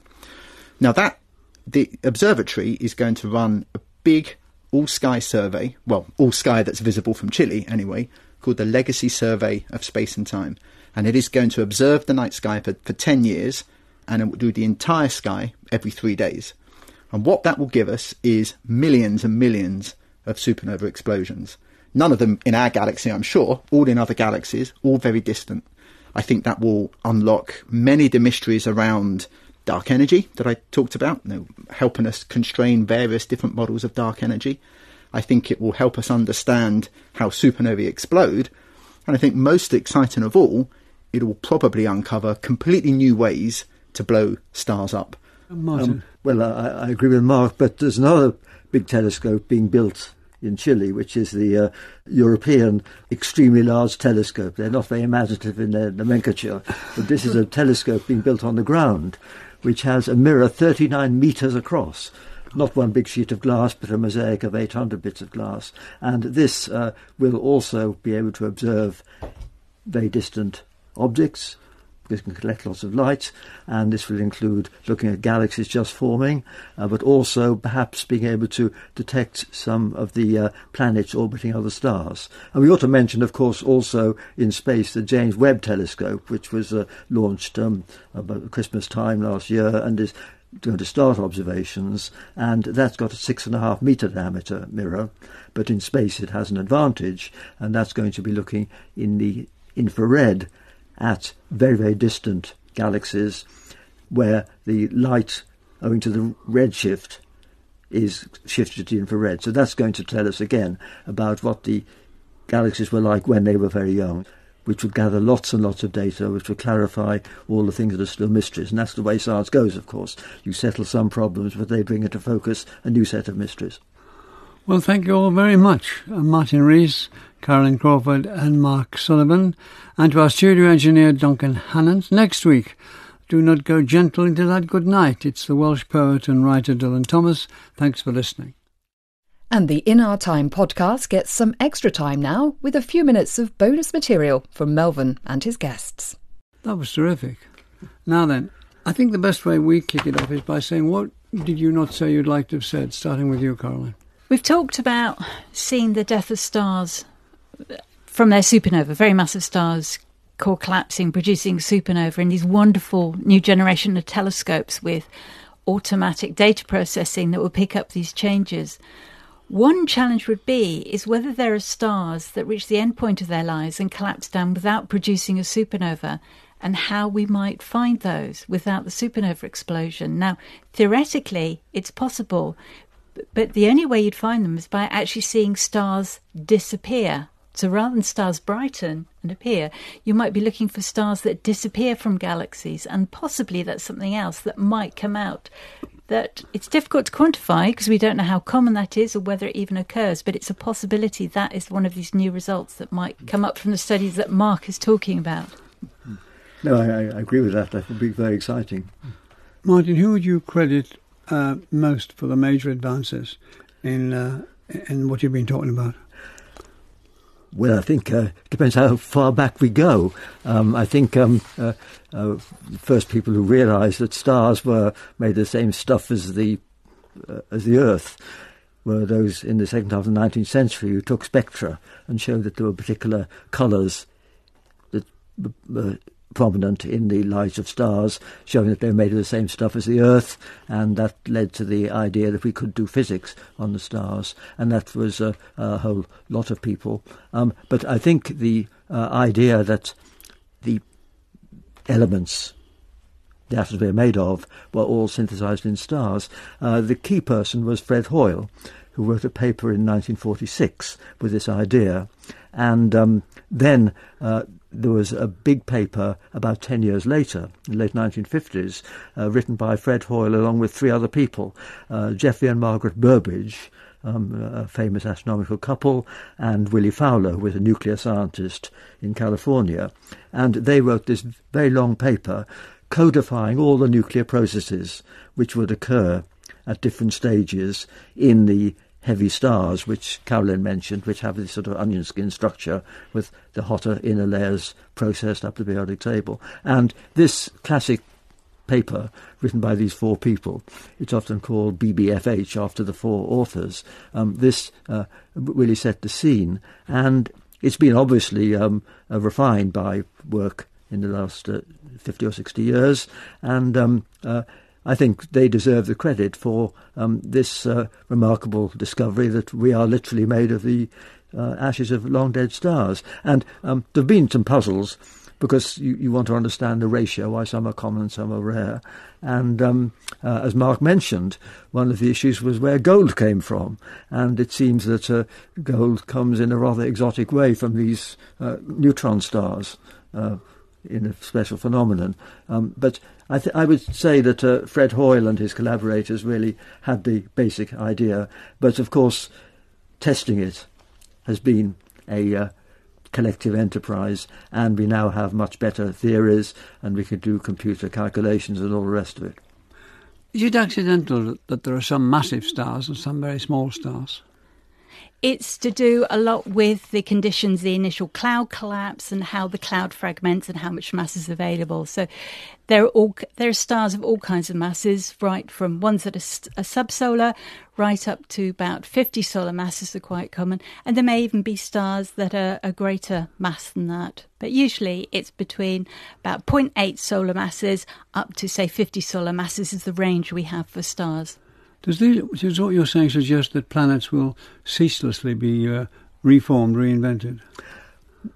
Now, that the observatory is going to run a big all sky survey, well, all sky that's visible from Chile anyway, called the Legacy Survey of Space and Time. And it is going to observe the night sky for, for 10 years and it will do the entire sky every three days. And what that will give us is millions and millions of supernova explosions. None of them in our galaxy, I'm sure, all in other galaxies, all very distant. I think that will unlock many of the mysteries around dark energy that I talked about, you know, helping us constrain various different models of dark energy. I think it will help us understand how supernovae explode. And I think most exciting of all, it will probably uncover completely new ways to blow stars up. Martin. Um, well, I, I agree with Mark, but there's another big telescope being built in Chile, which is the uh, European Extremely Large Telescope. They're not very imaginative in their nomenclature, but this is a telescope being built on the ground, which has a mirror 39 metres across. Not one big sheet of glass, but a mosaic of 800 bits of glass. And this uh, will also be able to observe very distant objects, this can collect lots of light, and this will include looking at galaxies just forming, uh, but also perhaps being able to detect some of the uh, planets orbiting other stars. And we ought to mention, of course, also in space the James Webb Telescope, which was uh, launched um, about Christmas time last year and is going to start observations, and that's got a six and a half meter diameter mirror, but in space it has an advantage, and that's going to be looking in the infrared at very, very distant galaxies where the light, owing to the redshift, is shifted to infrared. So that's going to tell us again about what the galaxies were like when they were very young, which would gather lots and lots of data, which would clarify all the things that are still mysteries. And that's the way science goes, of course. You settle some problems, but they bring into focus a new set of mysteries. Well, thank you all very much. Uh, Martin Rees, Carolin Crawford, and Mark Sullivan, and to our studio engineer Duncan Hannant. Next week, do not go gentle into that good night. It's the Welsh poet and writer Dylan Thomas. Thanks for listening. And the In Our Time podcast gets some extra time now with a few minutes of bonus material from Melvyn and his guests. That was terrific. Now then, I think the best way we kick it off is by saying, what did you not say you'd like to have said, starting with you, Carolin? We've talked about seeing the death of stars from their supernova, very massive stars core collapsing, producing supernova, and these wonderful new generation of telescopes with automatic data processing that will pick up these changes. One challenge would be is whether there are stars that reach the end point of their lives and collapse down without producing a supernova and how we might find those without the supernova explosion. Now, theoretically, it's possible, but the only way you'd find them is by actually seeing stars disappear. So rather than stars brighten and appear, you might be looking for stars that disappear from galaxies, and possibly that's something else that might come out. That it's difficult to quantify because we don't know how common that is or whether it even occurs, but it's a possibility that is one of these new results that might come up from the studies that Mark is talking about. No, I, I agree with that. That would be very exciting. Martin, who would you credit uh, most for the major advances in uh, in what you've been talking about? Well, I think uh, it depends how far back we go. Um, I think um, uh, uh, first people who realised that stars were made of the same stuff as the uh, as the Earth were those in the second half of the 19th century who took spectra and showed that there were particular colours that were prominent in the light of stars, showing that they're made of the same stuff as the Earth, and that led to the idea that we could do physics on the stars, and that was a, a whole lot of people. Um, but I think the uh, idea that the elements the atoms we are made of were all synthesized in stars. Uh, the key person was Fred Hoyle, who wrote a paper in 1946 with this idea. And um, then uh, there was a big paper about 10 years later, in the late 1950s, uh, written by Fred Hoyle along with three other people, uh, Geoffrey and Margaret Burbidge, um, a famous astronomical couple, and Willie Fowler, who was a nuclear scientist in California. And they wrote this very long paper codifying all the nuclear processes which would occur at different stages in the heavy stars, which Carolin mentioned, which have this sort of onion skin structure with the hotter inner layers processed up the periodic table. And this classic paper written by these four people, it's often called BBFH after the four authors, um, this uh, really set the scene. And it's been obviously um, uh, refined by work in the last uh, 50 or 60 years. And um, uh, I think they deserve the credit for um, this uh, remarkable discovery that we are literally made of the uh, ashes of long dead stars. And um, there have been some puzzles because you, you, want to understand the ratio, why some are common and some are rare. And um, uh, as Mark mentioned, one of the issues was where gold came from. And it seems that uh, gold comes in a rather exotic way from these uh, neutron stars uh, in a special phenomenon. Um, but I, th- I, would say that uh, Fred Hoyle and his collaborators really had the basic idea, but of course, testing it has been a uh, collective enterprise, and we now have much better theories, and we can do computer calculations and all the rest of it. Is it accidental that there are some massive stars and some very small stars? It's to do a lot with the conditions, the initial cloud collapse, and how the cloud fragments and how much mass is available. So there are all there are stars of all kinds of masses, right from ones that are, are subsolar, right up to about 50 solar masses are quite common, and there may even be stars that are a greater mass than that. But usually it's between about 0.8 solar masses up to say 50 solar masses is the range we have for stars. Does, this, does what you're saying suggest that planets will ceaselessly be uh, reformed, reinvented?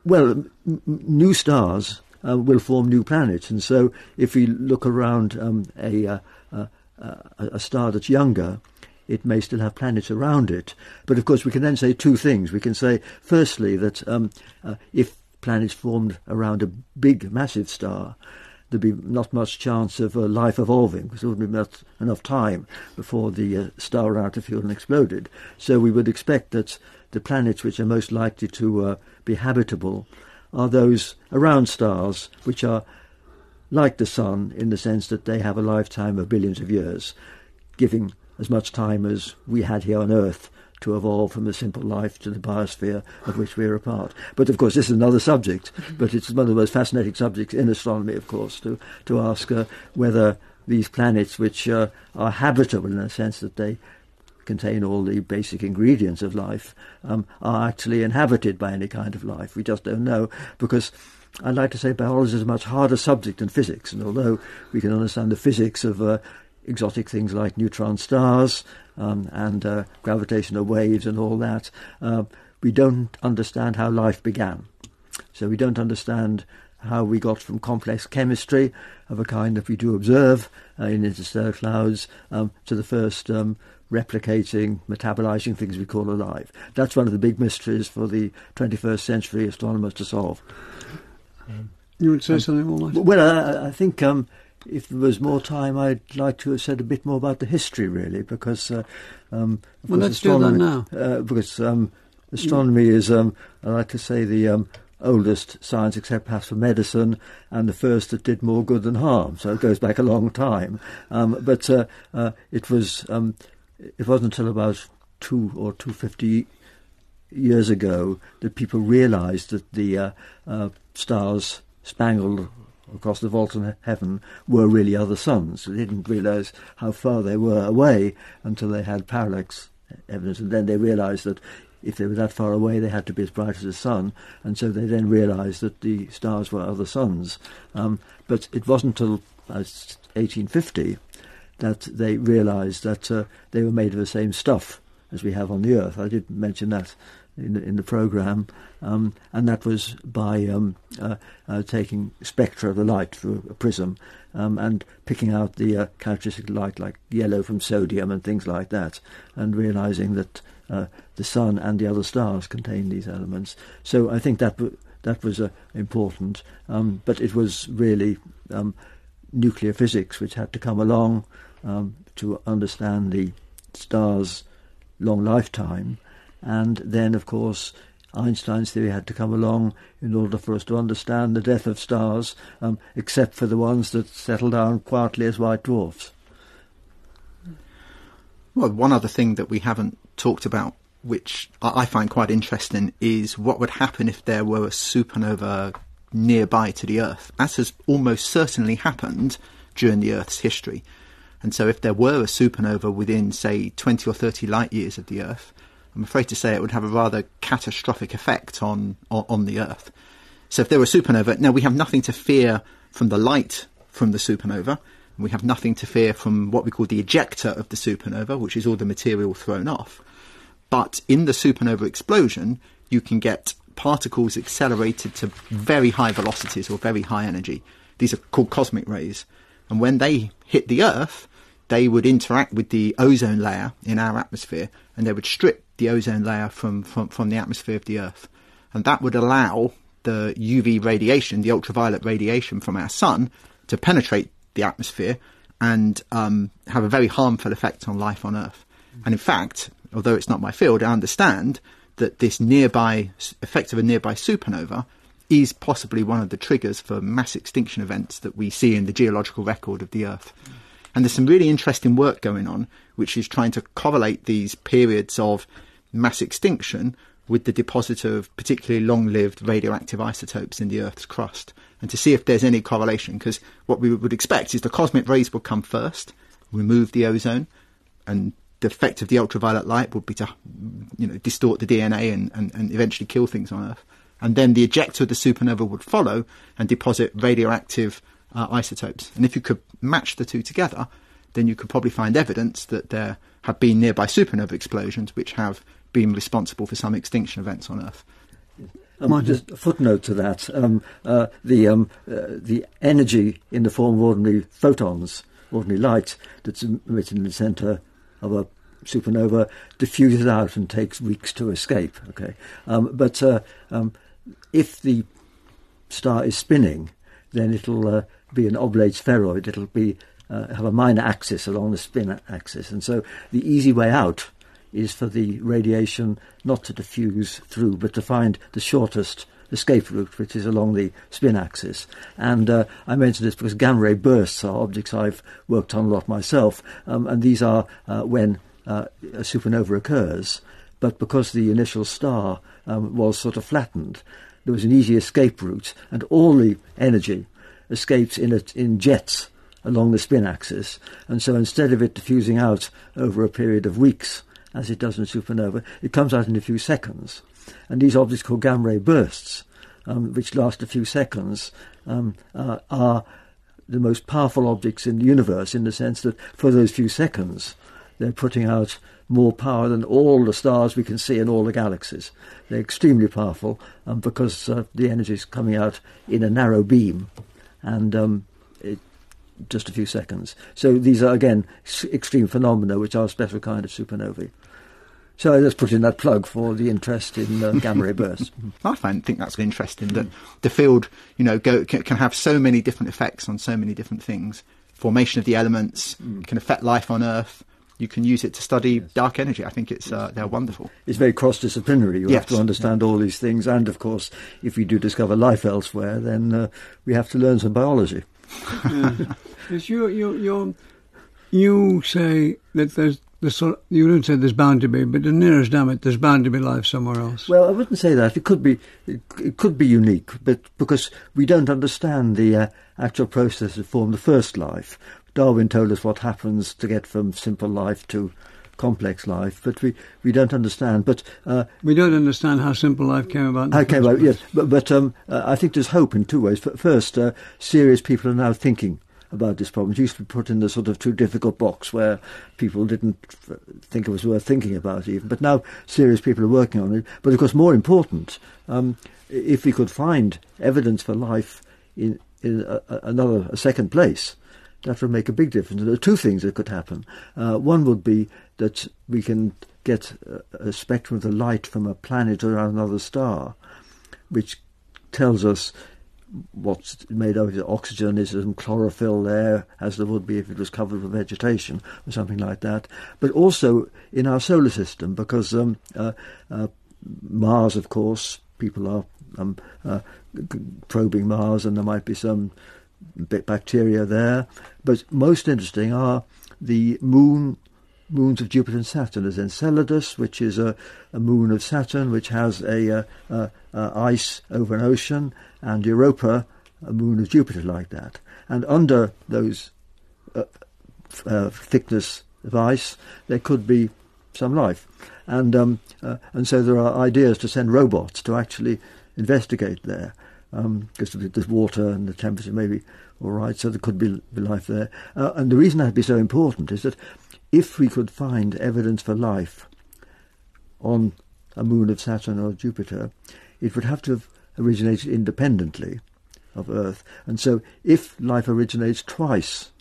Well, m- new stars uh, will form new planets, and so if we look around um, a, uh, uh a star that's younger, it may still have planets around it. But of course, we can then say two things. We can say, firstly, that um, uh, if planets formed around a big, massive star, there'd be not much chance of life evolving because there wouldn't be enough, enough time before the uh, star ran out of fuel and exploded. So we would expect that the planets which are most likely to uh, be habitable are those around stars which are like the Sun in the sense that they have a lifetime of billions of years, giving as much time as we had here on Earth to evolve from a simple life to the biosphere of which we are a part. But of course, this is another subject, mm-hmm. but it's one of the most fascinating subjects in astronomy, of course, to, to ask uh, whether these planets, which uh, are habitable in the sense that they contain all the basic ingredients of life, um, are actually inhabited by any kind of life. We just don't know because. I'd like to say biology is a much harder subject than physics, and although we can understand the physics of uh, exotic things like neutron stars um, and uh, gravitational waves and all that, uh, we don't understand how life began. So we don't understand how we got from complex chemistry of a kind that we do observe uh, in interstellar clouds um, to the first um, replicating, metabolizing things we call alive. That's one of the big mysteries for the 21st century astronomers to solve. you would say um, something more? Like? Well, I, I think um, if there was more time, I'd like to have said a bit more about the history, really, because. Uh, um, well, do that now. Uh, because um, astronomy is, um, I like to say, the um, oldest science, except perhaps for medicine, and the first that did more good than harm. So it goes back a long time. Um, but uh, uh, it was. Um, it wasn't until about two or two fifty years ago that people realised that the uh, uh, stars spangled across the vault of heaven were really other suns. They didn't realise how far they were away until they had parallax evidence, and then they realised that if they were that far away, they had to be as bright as the sun, and so they then realised that the stars were other suns. Um, but it wasn't until uh, 1850 that they realised that uh, they were made of the same stuff as we have on the Earth. I did mention that in the, in the program, um, and that was by um, uh, uh, taking spectra of the light through a prism um, and picking out the uh, characteristic light like yellow from sodium and things like that, and realizing that uh, the sun and the other stars contain these elements. So I think that w- that was uh, important, um, but it was really um, nuclear physics which had to come along um, to understand the stars long lifetime. And then, of course, Einstein's theory had to come along in order for us to understand the death of stars, um, except for the ones that settle down quietly as white dwarfs. Well, one other thing that we haven't talked about, which I find quite interesting, is what would happen if there were a supernova nearby to the Earth, as has almost certainly happened during the Earth's history. And so, if there were a supernova within, say, 20 or 30 light years of the Earth, I'm afraid to say it would have a rather catastrophic effect on, on, on the Earth. So, if there were a supernova, now we have nothing to fear from the light from the supernova. We have nothing to fear from what we call the ejecta of the supernova, which is all the material thrown off. But in the supernova explosion, you can get particles accelerated to very high velocities or very high energy. These are called cosmic rays. And when they hit the Earth, they would interact with the ozone layer in our atmosphere and they would strip the ozone layer from, from, from the atmosphere of the Earth. And that would allow the UV radiation, the ultraviolet radiation from our sun, to penetrate the atmosphere and um, have a very harmful effect on life on Earth. And in fact, although it's not my field, I understand that this nearby effect of a nearby supernova is possibly one of the triggers for mass extinction events that we see in the geological record of the Earth. And there's some really interesting work going on, which is trying to correlate these periods of mass extinction with the deposit of particularly long lived radioactive isotopes in the Earth's crust, and to see if there's any correlation. Because what we would expect is the cosmic rays would come first, remove the ozone, and the effect of the ultraviolet light would be to you know, distort the DNA and, and, and eventually kill things on Earth. And then the ejecta of the supernova would follow and deposit radioactive uh, isotopes. And if you could match the two together, then you could probably find evidence that there have been nearby supernova explosions which have been responsible for some extinction events on Earth. Um, just a footnote to that: um, uh, the um, uh, the energy in the form of ordinary photons, ordinary light, that's emitted in the centre of a supernova diffuses out and takes weeks to escape. Okay, um, but uh, um, if the star is spinning, then it'll uh, be an oblate spheroid. It'll be uh, have a minor axis along the spin axis, and so the easy way out is for the radiation not to diffuse through, but to find the shortest escape route, which is along the spin axis. And uh, I mention this because gamma ray bursts are objects I've worked on a lot myself, um, and these are uh, when uh, a supernova occurs. But because the initial star um, was sort of flattened, there was an easy escape route, and all the energy escapes in, a, in jets along the spin axis. And so instead of it diffusing out over a period of weeks, as it does in a supernova, it comes out in a few seconds. And these objects called gamma ray bursts, um, which last a few seconds, um, uh, are the most powerful objects in the universe in the sense that for those few seconds, they're putting out more power than all the stars we can see in all the galaxies. They're extremely powerful um, because uh, the energy is coming out in a narrow beam and um, just a few seconds. So these are, again, extreme phenomena which are a special kind of supernovae. So I just put in that plug for the interest in uh, gamma ray bursts. I find think that's interesting that the field, you know, go, can, can, have so many different effects on so many different things. Formation of the elements mm. can affect life on Earth. You can use it to study yes. dark energy. I think it's uh, they're wonderful. It's very cross-disciplinary. You yes. have to understand yeah. all these things, and of course, if we do discover life elsewhere, then uh, we have to learn some biology. You, you, you, you say that there's the sort you wouldn't say there's bound to be, but the nearest damn it, there's bound to be life somewhere else. Well, I wouldn't say that. It could be, it could be unique, but because we don't understand the uh, actual process that formed the first life. Darwin told us what happens to get from simple life to complex life, but we, we don't understand. But uh, we don't understand how simple life came about. How came about? Yes, but, but um, uh, I think there's hope in two ways. First, uh, serious people are now thinking about this problem. It used to be put in the sort of too difficult box where people didn't think it was worth thinking about even. But now serious people are working on it. But of course, more important, um, if we could find evidence for life in, in a, another, a second place, that would make a big difference. There are two things that could happen. Uh, one would be that we can get a, a spectrum of the light from a planet around another star, which tells us what's made of. Oxygen is some chlorophyll there, as there would be if it was covered with vegetation or something like that. But also in our solar system, because um, uh, uh, Mars, of course, people are um, uh, probing Mars, and there might be some bacteria there. But most interesting are the moon moons of Jupiter and Saturn. There's Enceladus, which is a, a moon of Saturn, which has a, a, a, ice over an ocean, and Europa, a moon of Jupiter like that. And under those uh, uh, thickness of ice, there could be some life. And um, uh, and so there are ideas to send robots to actually investigate there, because um, there's water and the temperature may be all right, so there could be, be life there. Uh, and the reason that'd be so important is that if we could find evidence for life on a moon of Saturn or Jupiter, it would have to have originated independently of Earth. And so if life originates twice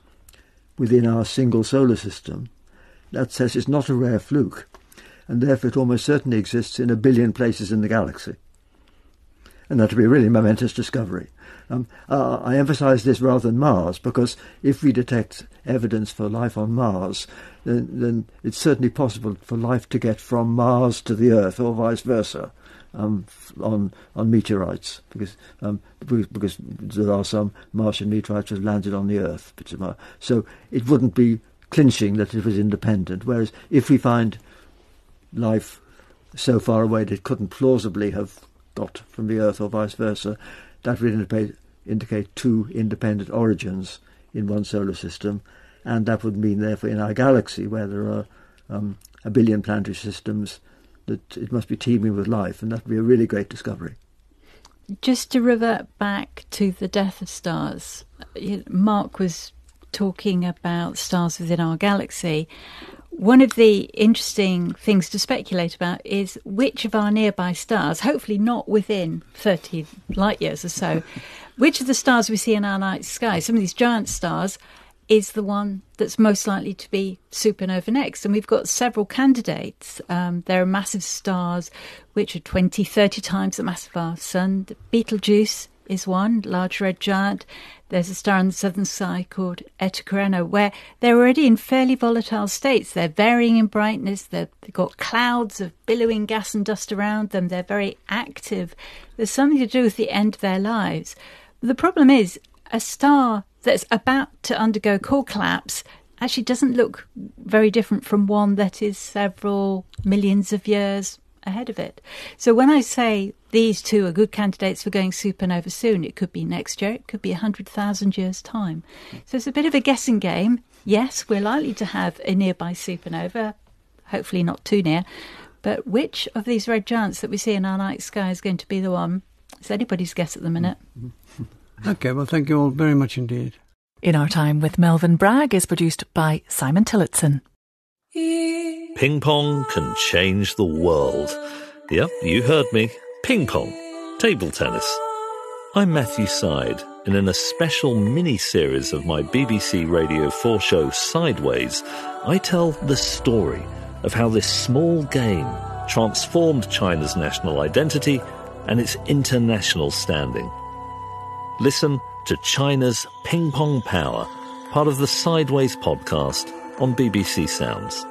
within our single solar system, that says it's not a rare fluke, and therefore it almost certainly exists in a billion places in the galaxy. And that would be a really momentous discovery. Um, uh, I emphasize this rather than Mars because if we detect evidence for life on Mars, then, then it's certainly possible for life to get from Mars to the Earth or vice versa. Um, on on meteorites because um, because there are some Martian meteorites that have landed on the Earth. So it wouldn't be clinching that it was independent. Whereas if we find life so far away that it couldn't plausibly have got from the Earth or vice versa, that would indicate, indicate two independent origins in one solar system, and that would mean, therefore, in our galaxy, where there are um, a billion planetary systems, that it must be teeming with life, and that would be a really great discovery. Just to revert back to the death of stars, Mark was talking about stars within our galaxy. One of the interesting things to speculate about is which of our nearby stars, hopefully not within 30 light years or so, which of the stars we see in our night sky, some of these giant stars, is the one that's most likely to be supernova next. And we've got several candidates. Um, there are massive stars which are 20, 30 times the mass of our sun. Betelgeuse is one, large red giant. There's a star on the southern sky called Eta Carinae, where they're already in fairly volatile states. They're varying in brightness. They've got clouds of billowing gas and dust around them. They're very active. There's something to do with the end of their lives. The problem is, a star that's about to undergo core collapse actually doesn't look very different from one that is several millions of years ahead of it. So when I say these two are good candidates for going supernova soon, it could be next year, it could be 100,000 years' time. So it's a bit of a guessing game. Yes, we're likely to have a nearby supernova, hopefully not too near, but which of these red giants that we see in our night sky is going to be the one? It's anybody's guess at the minute. Mm-hmm. Okay, well, thank you all very much indeed. In Our Time with Melvyn Bragg is produced by Simon Tillotson. Ping pong can change the world. Yep, you heard me. Ping pong. Table tennis. I'm Matthew Syed, and in a special mini series of my BBC Radio 4 show Sideways, I tell the story of how this small game transformed China's national identity and its international standing. Listen to China's Ping Pong Power, part of the Sideways podcast on BBC Sounds.